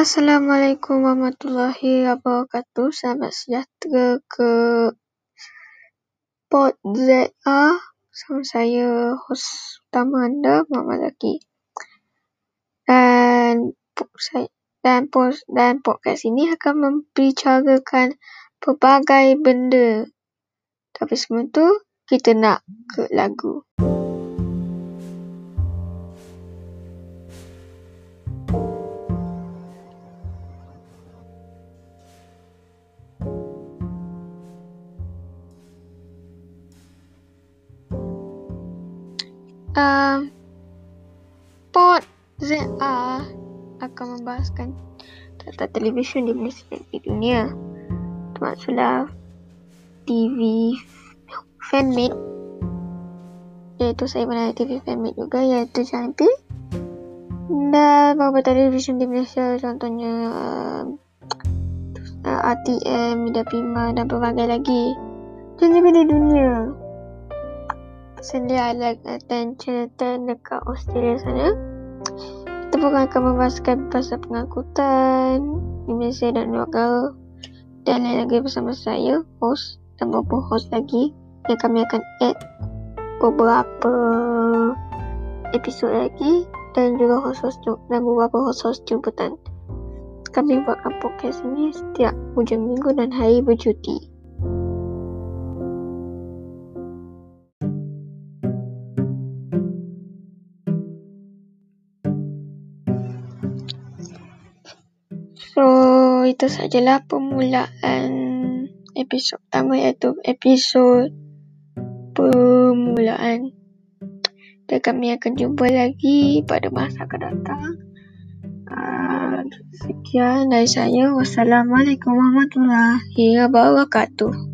Assalamualaikum warahmatullahi wabarakatuh. Selamat sejahtera ke Pod ZA. Sama saya, hos utama anda, Muhammad Zaki. Dan dan pos dan podcast ini akan membicarakan pelbagai benda. Tapi sebelum tu, kita nak ke lagu. Um, Pod ZA akan membahaskan tentang televisyen di Malaysia di dunia. Termasuklah TV fanmade iaitu saya pernah TV fanmade juga iaitu Janti dan beberapa televisyen di Malaysia contohnya uh, RTM, Media Prima dan pelbagai lagi. Dan juga di dunia Sedia like dan channel dekat Australia sana kita pun akan membahaskan pasal pengangkutan di Malaysia dan negara dan lain lagi bersama saya host dan beberapa host lagi yang kami akan add beberapa episod lagi dan juga host-host dan beberapa host-host jemputan. Kami buatkan podcast ini setiap hujung minggu dan hari bercuti. Itu sajalah permulaan episod pertama iaitu episod permulaan. Dan kami akan jumpa lagi pada masa akan datang. Uh, sekian dari saya. Wassalamualaikum warahmatullahi wabarakatuh.